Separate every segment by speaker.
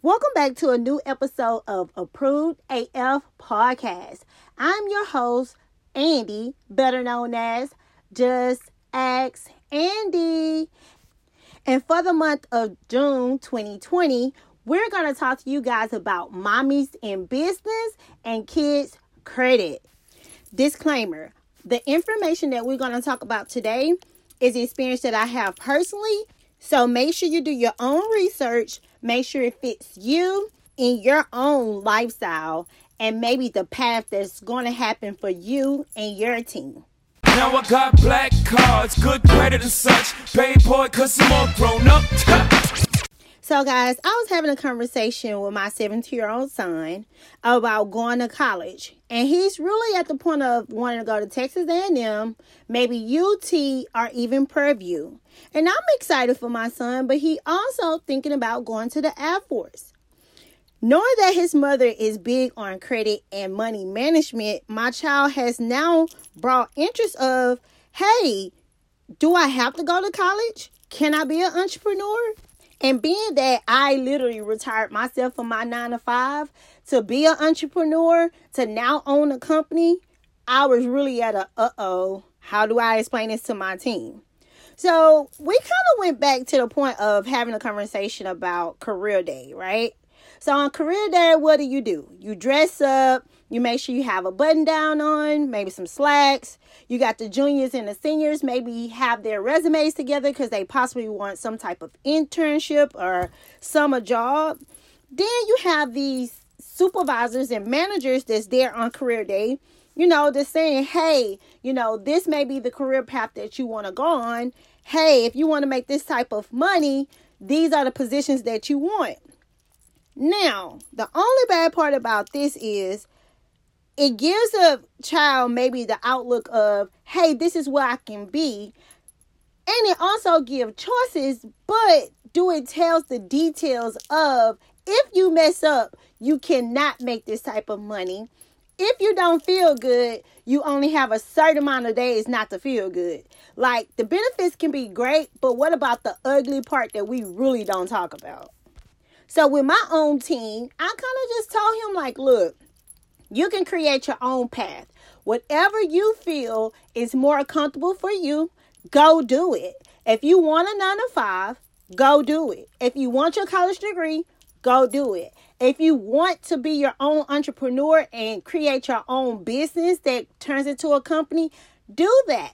Speaker 1: Welcome back to a new episode of Approved AF Podcast. I'm your host, Andy, better known as Just Ask Andy. And for the month of June 2020, we're going to talk to you guys about mommies in business and kids credit. Disclaimer the information that we're going to talk about today is the experience that I have personally. So make sure you do your own research, make sure it fits you in your own lifestyle, and maybe the path that's going to happen for you and your team.
Speaker 2: Now I got black cards, good credit and such. Paid boy, cause I'm all grown up.
Speaker 1: So, guys, I was having a conversation with my 17 year old son about going to college, and he's really at the point of wanting to go to Texas A&M, maybe UT, or even Purdue. And I'm excited for my son, but he also thinking about going to the Air Force. Knowing that his mother is big on credit and money management, my child has now brought interest of, hey, do I have to go to college? Can I be an entrepreneur? And being that I literally retired myself from my nine to five to be an entrepreneur, to now own a company, I was really at a uh oh, how do I explain this to my team? So we kind of went back to the point of having a conversation about career day, right? So on career day, what do you do? You dress up, you make sure you have a button down on, maybe some slacks. You got the juniors and the seniors maybe have their resumes together because they possibly want some type of internship or summer job. Then you have these supervisors and managers that's there on career day, you know, they're saying, hey, you know, this may be the career path that you want to go on. Hey, if you want to make this type of money, these are the positions that you want. Now, the only bad part about this is it gives a child maybe the outlook of, hey, this is where I can be. And it also gives choices, but do it tells the details of if you mess up, you cannot make this type of money. If you don't feel good, you only have a certain amount of days not to feel good. Like the benefits can be great, but what about the ugly part that we really don't talk about? So with my own team, I kind of just told him like, look, you can create your own path. Whatever you feel is more comfortable for you, go do it. If you want a nine to five, go do it. If you want your college degree, go do it. If you want to be your own entrepreneur and create your own business that turns into a company, do that.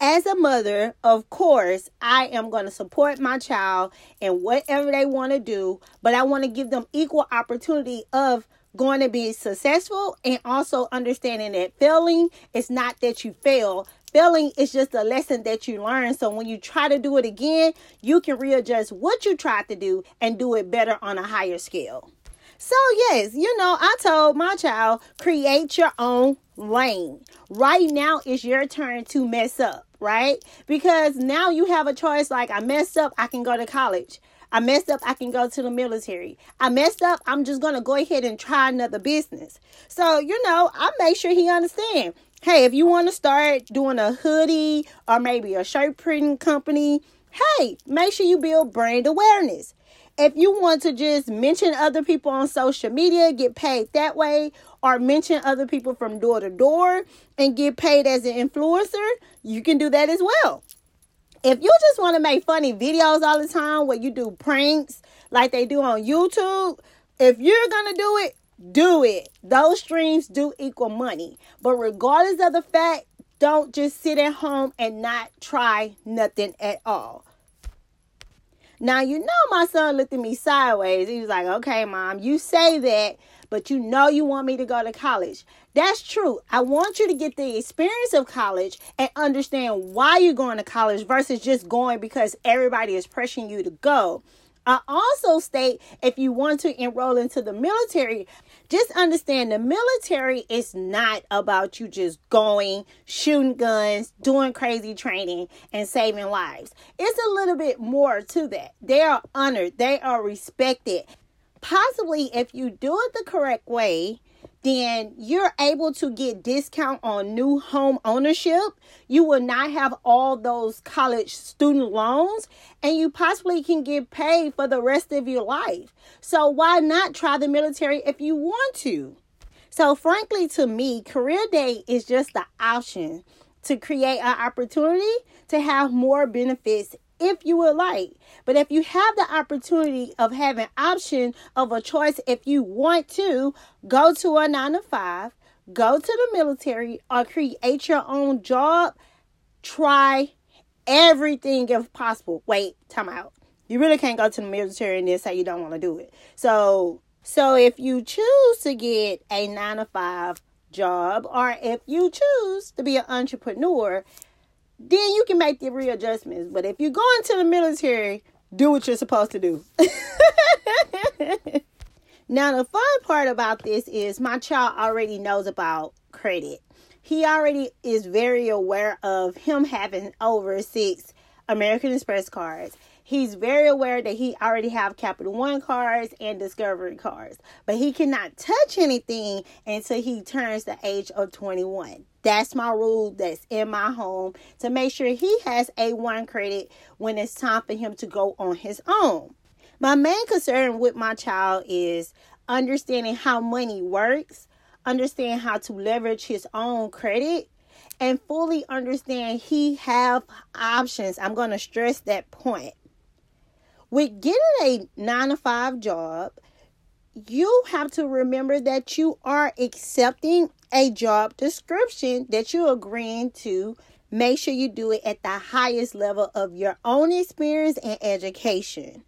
Speaker 1: As a mother, of course, I am going to support my child in whatever they want to do, but I want to give them equal opportunity of going to be successful and also understanding that failing is not that you fail. Failing is just a lesson that you learn. So when you try to do it again, you can readjust what you tried to do and do it better on a higher scale. So, yes, you know, I told my child, create your own lane. Right now is your turn to mess up, right? Because now you have a choice like, I messed up, I can go to college. I messed up, I can go to the military. I messed up, I'm just going to go ahead and try another business. So, you know, I make sure he understand. Hey, if you want to start doing a hoodie or maybe a shirt printing company, hey, make sure you build brand awareness. If you want to just mention other people on social media, get paid that way, or mention other people from door to door and get paid as an influencer, you can do that as well if you just want to make funny videos all the time where you do pranks like they do on YouTube, if you're going to do it, do it. Those streams do equal money. But regardless of the fact, don't just sit at home and not try nothing at all. Now, you know, my son looked at me sideways. He was like, okay, mom, you say that, but you know you want me to go to college. That's true. I want you to get the experience of college and understand why you're going to college versus just going because everybody is pressuring you to go. I also state if you want to enroll into the military, just understand the military is not about you just going, shooting guns, doing crazy training, and saving lives. It's a little bit more to that. They are honored, they are respected, possibly if you do it the correct way then you're able to get discount on new home ownership. You will not have all those college student loans and you possibly can get paid for the rest of your life. So why not try the military if you want to? So frankly to me, career day is just the option to create an opportunity to have more benefits if you would like. But if you have the opportunity of having option of a choice if you want to go to a 9 to 5, go to the military or create your own job, try everything if possible. Wait, time out. You really can't go to the military and then say you don't want to do it. So so if you choose to get a 9 to 5 job or if you choose to be an entrepreneur, then you can make the readjustments. But if you go into the military, do what you're supposed to do. now, the fun part about this is my child already knows about credit. He already is very aware of him having over six American Express cards he's very aware that he already have Capital One cards and Discovery cards, but he cannot touch anything until he turns the age of 21. That's my rule that's in my home to make sure he has A1 credit when it's time for him to go on his own. My main concern with my child is understanding how money works, understand how to leverage his own credit, and fully understand he have options. I'm going to stress that point with getting a nine to five job, you have to remember that you are accepting a job description that you're agreeing to. Make sure you do it at the highest level of your own experience and education.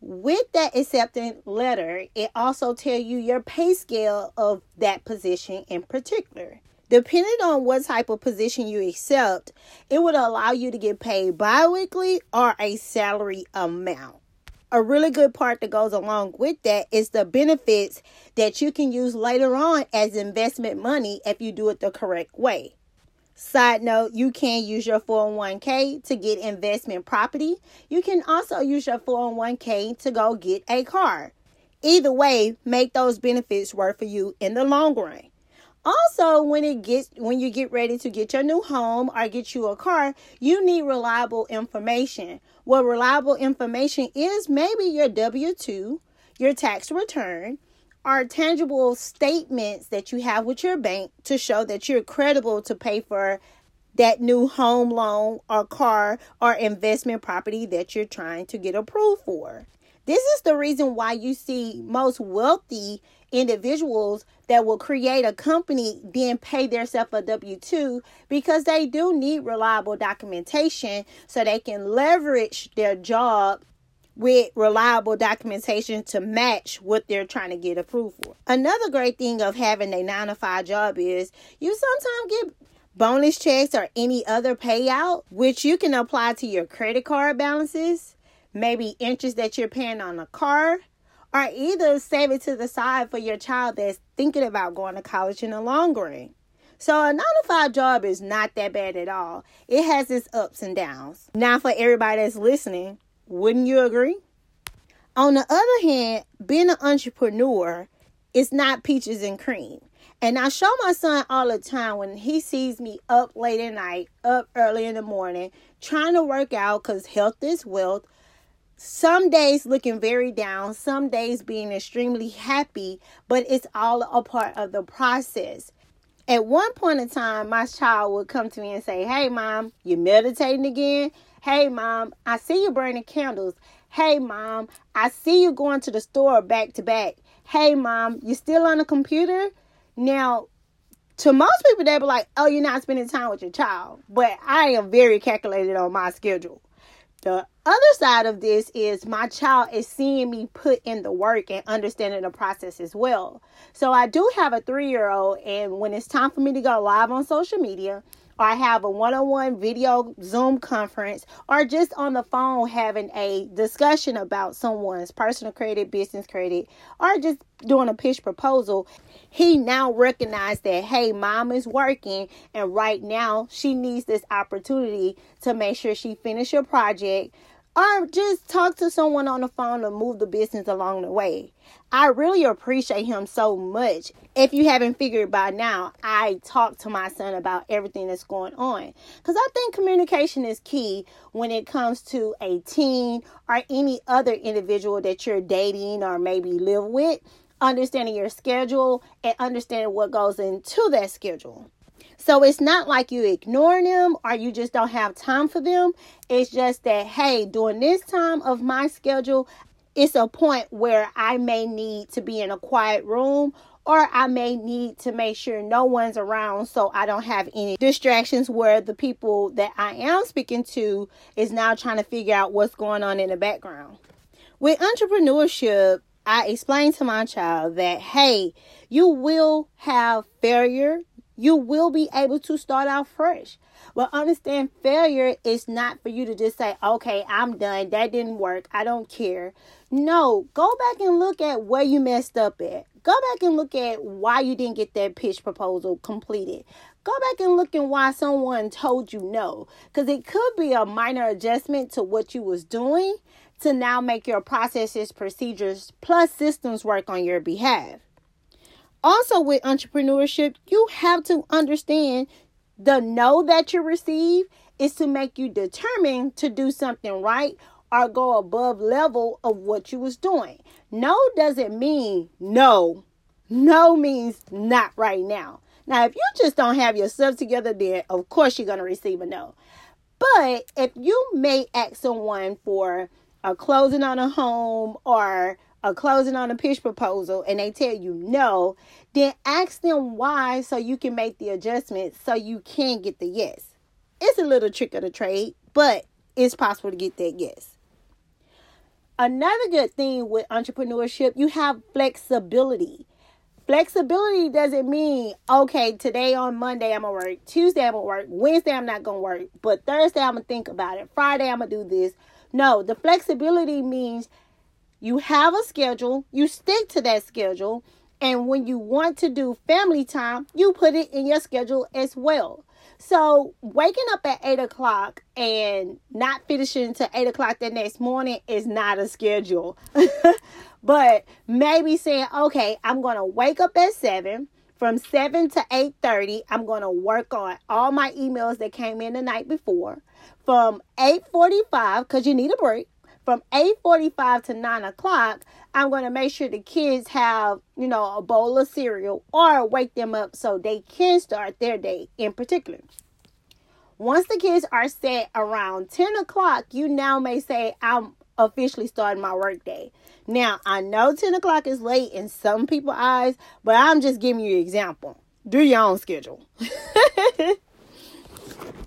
Speaker 1: With that acceptance letter, it also tell you your pay scale of that position in particular. Depending on what type of position you accept, it would allow you to get paid bi weekly or a salary amount. A really good part that goes along with that is the benefits that you can use later on as investment money if you do it the correct way. Side note, you can use your 401k to get investment property. You can also use your 401k to go get a car. Either way, make those benefits work for you in the long run. Also, when it gets when you get ready to get your new home or get you a car, you need reliable information. What reliable information is maybe your W2, your tax return, or tangible statements that you have with your bank to show that you're credible to pay for that new home loan or car or investment property that you're trying to get approved for. This is the reason why you see most wealthy individuals that will create a company then pay themselves a W 2 because they do need reliable documentation so they can leverage their job with reliable documentation to match what they're trying to get approved for. Another great thing of having a 9 to 5 job is you sometimes get bonus checks or any other payout which you can apply to your credit card balances maybe interest that you're paying on a car, or either save it to the side for your child that's thinking about going to college in the long run. So a nine to five job is not that bad at all. It has its ups and downs. Now, for everybody that's listening, wouldn't you agree? On the other hand, being an entrepreneur is not peaches and cream. And I show my son all the time when he sees me up late at night, up early in the morning, trying to work out because health is wealth, some days looking very down, some days being extremely happy, but it's all a part of the process. At one point in time, my child would come to me and say, Hey, mom, you meditating again? Hey, mom, I see you burning candles. Hey, mom, I see you going to the store back to back. Hey, mom, you still on the computer? Now, to most people, they'd be like, Oh, you're not spending time with your child. But I am very calculated on my schedule. The other side of this is my child is seeing me put in the work and understanding the process as well. So I do have a three year old, and when it's time for me to go live on social media, or I have a one on one video Zoom conference, or just on the phone having a discussion about someone's personal credit, business credit, or just doing a pitch proposal, he now recognized that, hey, mom is working, and right now she needs this opportunity to make sure she finish a project or just talk to someone on the phone to move the business along the way. I really appreciate him so much. If you haven't figured by now, I talk to my son about everything that's going on. Because I think communication is key when it comes to a teen or any other individual that you're dating or maybe live with. Understanding your schedule and understanding what goes into that schedule. So it's not like you ignore them or you just don't have time for them. It's just that, hey, during this time of my schedule, it's a point where I may need to be in a quiet room or I may need to make sure no one's around so I don't have any distractions where the people that I am speaking to is now trying to figure out what's going on in the background. With entrepreneurship, I explained to my child that hey, you will have failure, you will be able to start out fresh. But understand failure is not for you to just say, okay, I'm done. That didn't work. I don't care. No, go back and look at where you messed up at. Go back and look at why you didn't get that pitch proposal completed. Go back and look at why someone told you no. Because it could be a minor adjustment to what you was doing to now make your processes, procedures, plus systems work on your behalf. Also, with entrepreneurship, you have to understand the no that you receive is to make you determined to do something right or go above level of what you was doing. No doesn't mean no. No means not right now. Now, if you just don't have yourself together, then of course you're going to receive a no. But if you may ask someone for a closing on a home or closing on a pitch proposal and they tell you no, then ask them why so you can make the adjustments so you can get the yes. It's a little trick of the trade, but it's possible to get that yes. Another good thing with entrepreneurship, you have flexibility. Flexibility doesn't mean, okay, today on Monday I'm gonna work, Tuesday I'm gonna work, Wednesday I'm not gonna work, but Thursday I'm gonna think about it, Friday I'm gonna do this. No, the flexibility means you have a schedule, you stick to that schedule, and when you want to do family time, you put it in your schedule as well. So waking up at eight o'clock and not finishing until eight o'clock the next morning is not a schedule. but maybe saying, okay, I'm gonna wake up at seven. From 7 to 8:30, I'm going to work on all my emails that came in the night before. From 8:45, because you need a break, from 8:45 to 9 o'clock, I'm going to make sure the kids have, you know, a bowl of cereal or wake them up so they can start their day in particular. Once the kids are set around 10 o'clock, you now may say, I'm officially starting my workday. Now, I know 10 o'clock is late in some people's eyes, but I'm just giving you an example. Do your own schedule.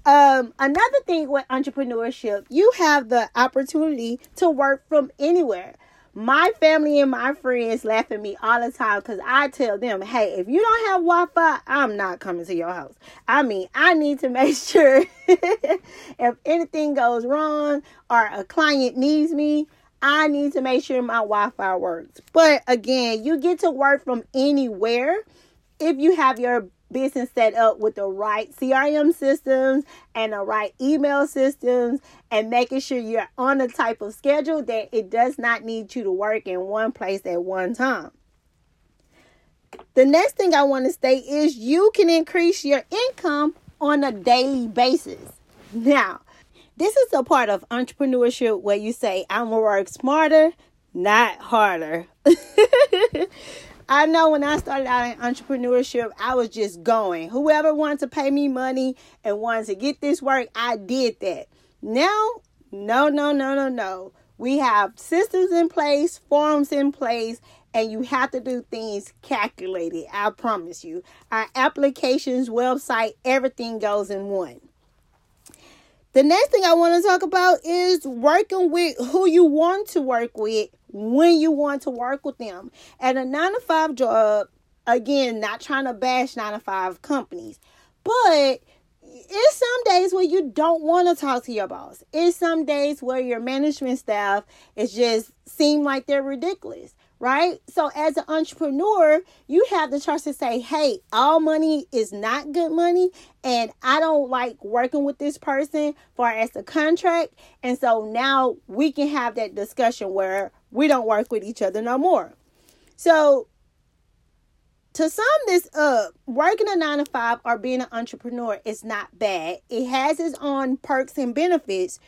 Speaker 1: Um, another thing with entrepreneurship, you have the opportunity to work from anywhere. My family and my friends laugh at me all the time because I tell them, hey, if you don't have Wi Fi, I'm not coming to your house. I mean, I need to make sure if anything goes wrong or a client needs me, I need to make sure my Wi Fi works. But again, you get to work from anywhere if you have your business set up with the right CRM systems and the right email systems and making sure you're on a type of schedule that it does not need you to work in one place at one time. The next thing I want to state is you can increase your income on a daily basis. Now, this is a part of entrepreneurship where you say, I'm going to work smarter, not harder. I know when I started out in entrepreneurship, I was just going. Whoever wanted to pay me money and wanted to get this work, I did that. Now, no, no, no, no, no. We have systems in place, forms in place, and you have to do things calculated. I promise you. Our applications, website, everything goes in one. The next thing I want to talk about is working with who you want to work with when you want to work with them. At a nine to five job, again, not trying to bash nine to five companies, but it's some days where you don't want to talk to your boss. It's some days where your management staff is just seem like they're ridiculous, right? So as an entrepreneur, you have the choice to say, "Hey, all money is not good money, and I don't like working with this person for as a contract." And so now we can have that discussion where we don't work with each other no more. So to sum this up, working a nine to five or being an entrepreneur is not bad. It has its own perks and benefits.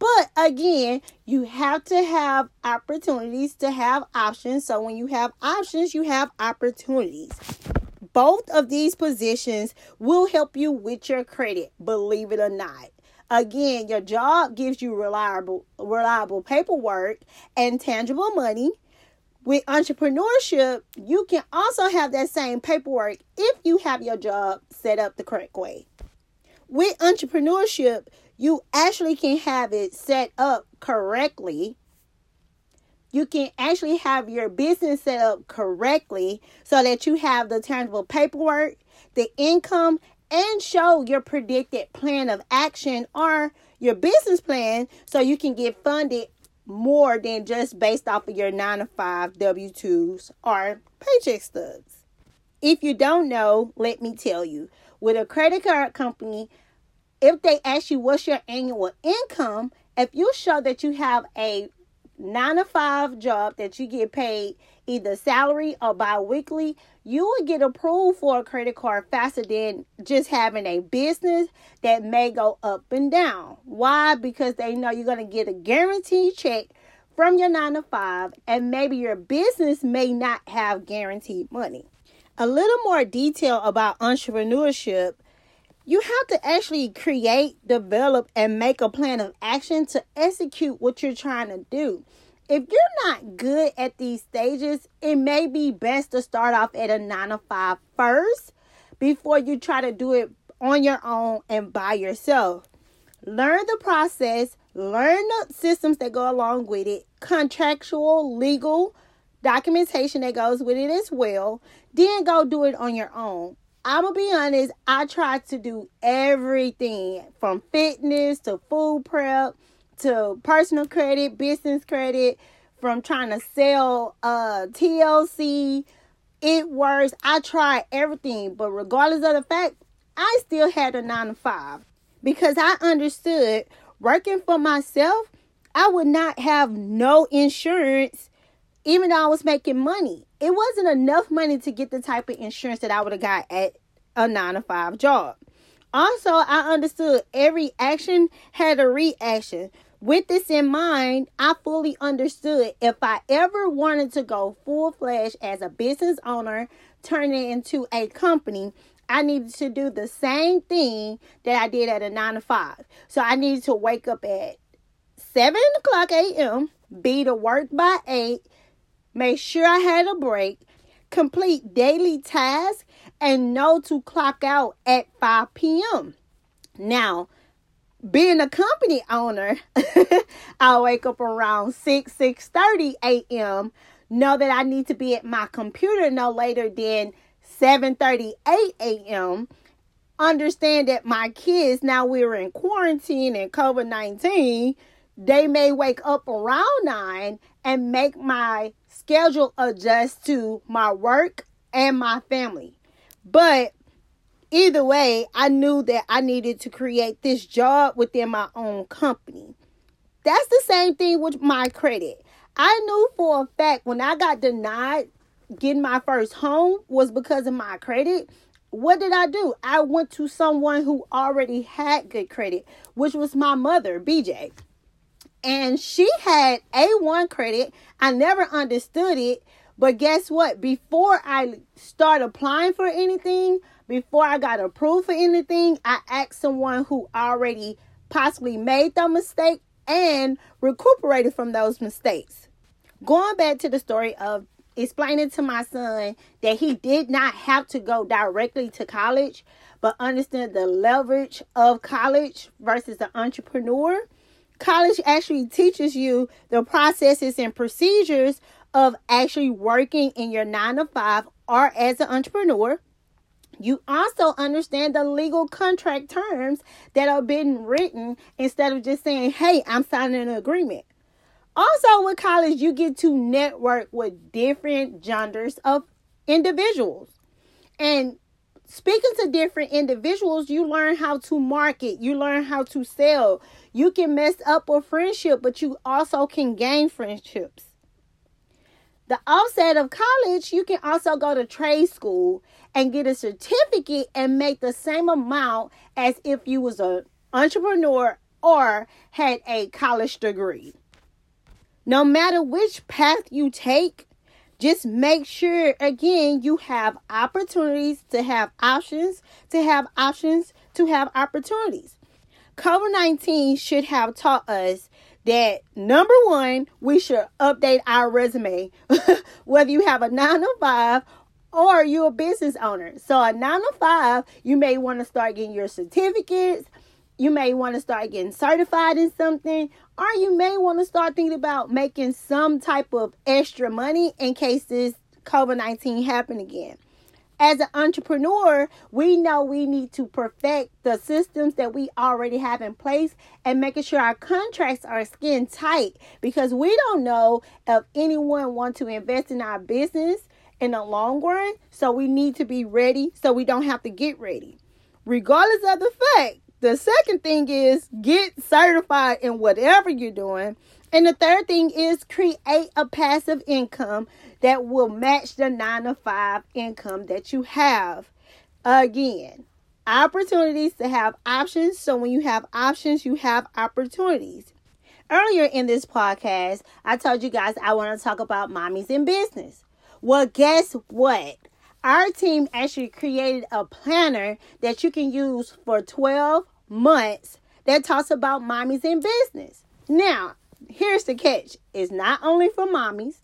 Speaker 1: But again, you have to have opportunities to have options. So when you have options, you have opportunities. Both of these positions will help you with your credit, believe it or not. Again, your job gives you reliable reliable paperwork and tangible money with entrepreneurship, you can also have that same paperwork if you have your job set up the correct way. With entrepreneurship, you actually can have it set up correctly. You can actually have your business set up correctly so that you have the tangible paperwork, the income, and show your predicted plan of action or your business plan so you can get funded more than just based off of your 9 to 5 W2s or paycheck stubs. If you don't know, let me tell you. With a credit card company, if they ask you what's your annual income, if you show that you have a 9 to 5 job that you get paid either salary or bi-weekly, you will get approved for a credit card faster than just having a business that may go up and down. Why? Because they know you're going to get a guaranteed check from your 9 to 5 and maybe your business may not have guaranteed money. A little more detail about entrepreneurship you have to actually create, develop, and make a plan of action to execute what you're trying to do if you're not good at these stages, it may be best to start off at a nine to five first before you try to do it on your own and by yourself. Learn the process, learn the systems that go along with it, contractual, legal documentation that goes with it as well. Then go do it on your own. I'm gonna be honest, I tried to do everything from fitness to food prep to personal credit, business credit, from trying to sell uh TLC, it works. I tried everything, but regardless of the fact, I still had a nine to five because I understood working for myself, I would not have no insurance even though I was making money. It wasn't enough money to get the type of insurance that I would have got at a nine to five job. Also, I understood every action had a reaction. With this in mind, I fully understood if I ever wanted to go full fledged as a business owner, turn it into a company, I needed to do the same thing that I did at a nine to five. So I needed to wake up at 7 o'clock a.m., be to work by 8, make sure I had a break, complete daily tasks, and know to clock out at 5 p.m. Now, being a company owner, I wake up around 6, 6.30 a.m. Know that I need to be at my computer no later than 7.38 a.m. Understand that my kids, now we're in quarantine and COVID 19, they may wake up around 9 and make my schedule adjust to my work and my family. But either way, I knew that I needed to create this job within my own company. That's the same thing with my credit. I knew for a fact when I got denied getting my first home was because of my credit. What did I do? I went to someone who already had good credit, which was my mother, BJ. And she had A1 credit. I never understood it. But guess what? Before I start applying for anything, before I got approved for anything, I asked someone who already possibly made the mistake and recuperated from those mistakes. Going back to the story of explaining to my son that he did not have to go directly to college, but understand the leverage of college versus the entrepreneur. College actually teaches you the processes and procedures of actually working in your nine to five or as an entrepreneur You also understand the legal contract terms that are being written instead of just saying, hey, I'm signing an agreement. Also, with college, you get to network with different genders of individuals. And speaking to different individuals, you learn how to market, you learn how to sell. You can mess up a friendship, but you also can gain friendships. The offset of college, you can also go to trade school and get a certificate and make the same amount as if you was an entrepreneur or had a college degree. No matter which path you take, just make sure again you have opportunities to have options, to have options, to have opportunities. COVID 19 should have taught us that number one, we should update our resume, whether you have a nine to five or you're a business owner. So, a nine to five, you may want to start getting your certificates. You may want to start getting certified in something, or you may want to start thinking about making some type of extra money in case this COVID 19 happen again as an entrepreneur, we know we need to perfect the systems that we already have in place and making sure our contracts are skin tight because we don't know if anyone wants to invest in our business in the long run. So we need to be ready so we don't have to get ready. Regardless of the fact, the second thing is get certified in whatever you're doing. And the third thing is create a passive income that will match the nine to five income that you have. Again, opportunities to have options. So when you have options, you have opportunities. Earlier in this podcast, I told you guys I want to talk about mommies in business. Well, guess what? Our team actually created a planner that you can use for 12 months that talks about mommies in business. Now, here's the catch it's not only for mommies,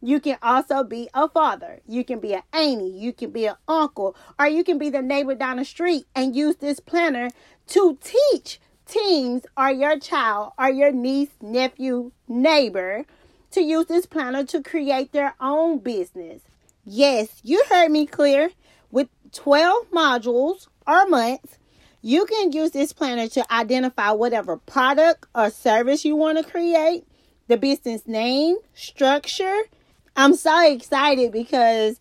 Speaker 1: you can also be a father. You can be an auntie. You can be an uncle. Or you can be the neighbor down the street and use this planner to teach teens or your child or your niece, nephew, neighbor to use this planner to create their own business. Yes, you heard me clear. With 12 modules or months, you can use this planner to identify whatever product or service you want to create, the business name, structure, I'm so excited because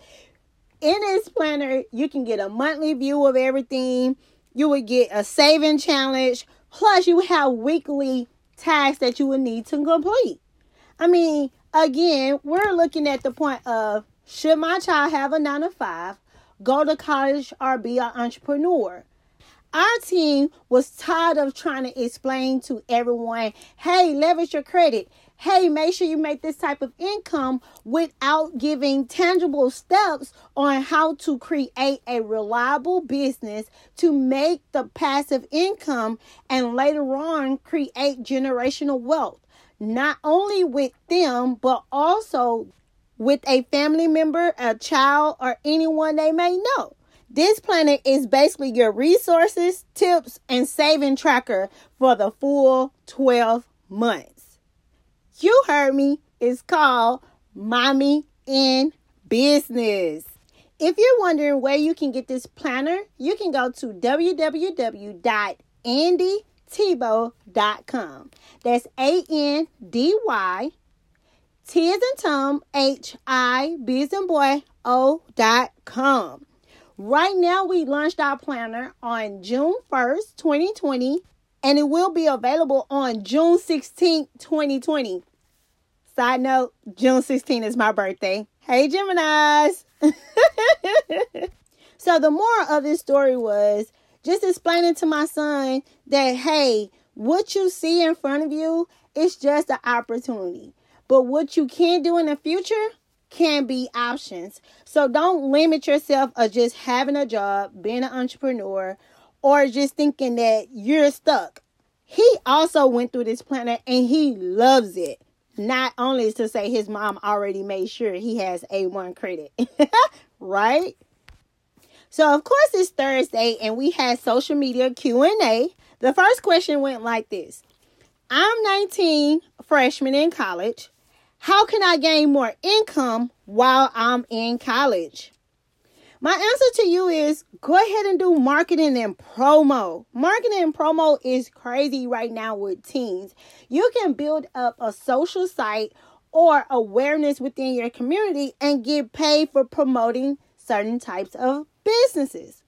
Speaker 1: in this planner, you can get a monthly view of everything. You would get a saving challenge. Plus, you have weekly tasks that you would need to complete. I mean, again, we're looking at the point of should my child have a nine to five, go to college, or be an entrepreneur? Our team was tired of trying to explain to everyone, hey, leverage your credit hey, make sure you make this type of income without giving tangible steps on how to create a reliable business to make the passive income and later on create generational wealth. Not only with them, but also with a family member, a child, or anyone they may know. This planner is basically your resources, tips, and saving tracker for the full 12 months you heard me, it's called Mommy in Business. If you're wondering where you can get this planner, you can go to www.andythibo.com. That's A N D Y T as in Tom H I B as in boy O dot com. Right now, we launched our planner on June 1st, 2020 and it will be available on June 16th, 2020. Side note, June 16th is my birthday. Hey, Geminis. so, the moral of this story was just explaining to my son that, hey, what you see in front of you is just an opportunity. But what you can do in the future can be options. So don't limit yourself of just having a job, being an entrepreneur, or just thinking that you're stuck. He also went through this planner and he loves it. Not only to say his mom already made sure he has A1 credit, right? So of course it's Thursday and we had social media Q&A. The first question went like this. I'm 19, freshman in college. How can I gain more income while I'm in college? My answer to you is go ahead and do marketing and promo. Marketing and promo is crazy right now with teens. You can build up a social site or awareness within your community and get paid for promoting certain types of businesses.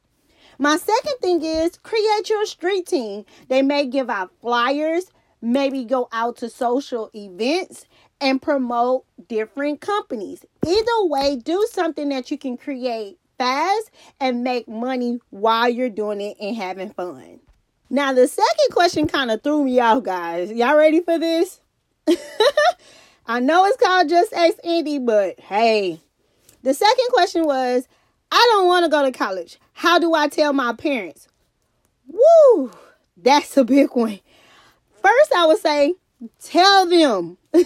Speaker 1: My second thing is create your street team. They may give out flyers, maybe go out to social events and promote different companies. Either way, do something that you can create fast and make money while you're doing it and having fun. Now, the second question kind of threw me off, guys. Y'all ready for this? I know it's called Just Ask Andy, but hey, the second question was I don't want to go to college. How do I tell my parents? Woo, that's a big one. First, I would say, tell them. Let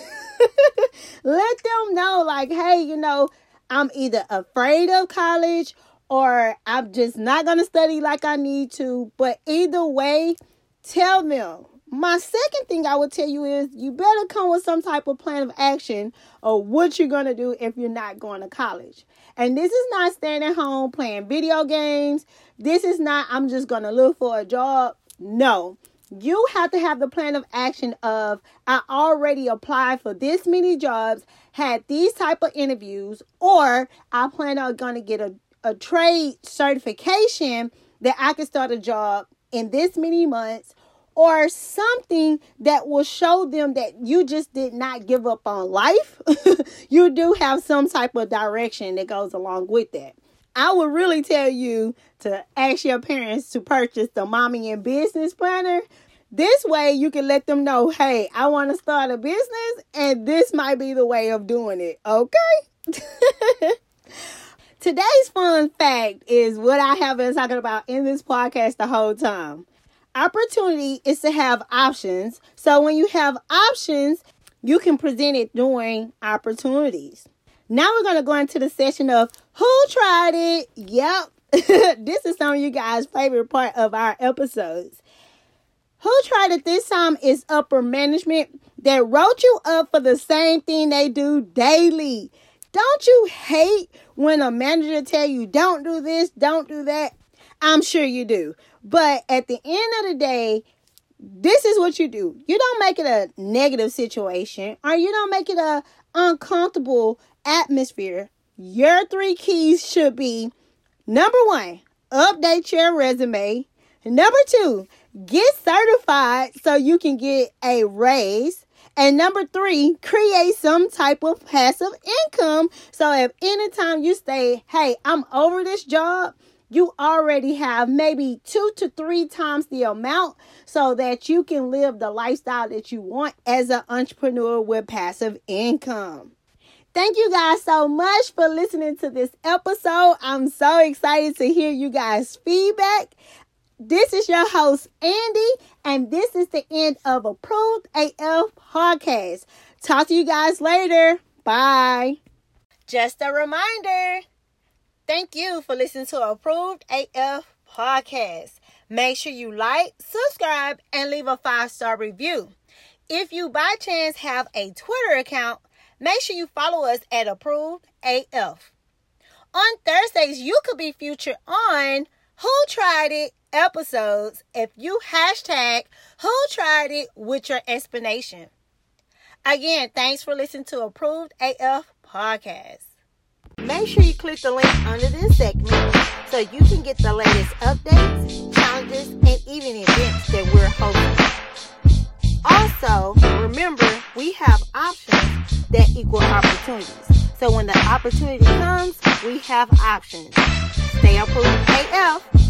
Speaker 1: them know, like, hey, you know, I'm either afraid of college or I'm just not going to study like I need to. But either way, tell them. My second thing I would tell you is you better come with some type of plan of action or what you're going to do if you're not going to college. And this is not staying at home playing video games. This is not, I'm just going to look for a job. No, you have to have the plan of action of I already applied for this many jobs, had these type of interviews, or I plan on going to get a, a trade certification that I can start a job in this many months or something that will show them that you just did not give up on life. you do have some type of direction that goes along with that. I would really tell you to ask your parents to purchase the Mommy and Business Planner. This way, you can let them know, hey, I want to start a business, and this might be the way of doing it. Okay? Today's fun fact is what I have been talking about in this podcast the whole time. Opportunity is to have options. So when you have options, you can present it during opportunities. Now we're going to go into the session of who tried it. Yep. this is some of you guys' favorite part of our episodes. Who tried it this time is upper management that wrote you up for the same thing they do daily. Don't you hate when a manager tell you don't do this, don't do that? I'm sure you do. But at the end of the day, this is what you do. You don't make it a negative situation or you don't make it a uncomfortable atmosphere. Your three keys should be number 1, update your resume. Number 2, get certified so you can get a raise. And number three, create some type of passive income. So if anytime you say, hey, I'm over this job, you already have maybe two to three times the amount so that you can live the lifestyle that you want as an entrepreneur with passive income. Thank you guys so much for listening to this episode. I'm so excited to hear you guys' feedback. This is your host, Andy, and this is the end of Approved AF Podcast. Talk to you guys later. Bye. Just a reminder Thank you for listening to Approved AF Podcast. Make sure you like, subscribe, and leave a five star review. If you by chance have a Twitter account, make sure you follow us at Approved AF. On Thursdays, you could be featured on Who Tried It episodes if you hashtag Who Tried It with your explanation. Again, thanks for listening to Approved AF Podcast. Make sure you click the link under this segment so you can get the latest updates, challenges, and even events that we're hosting. Also, remember, we have options that equal opportunities. So when the opportunity comes, we have options. Stay approved AF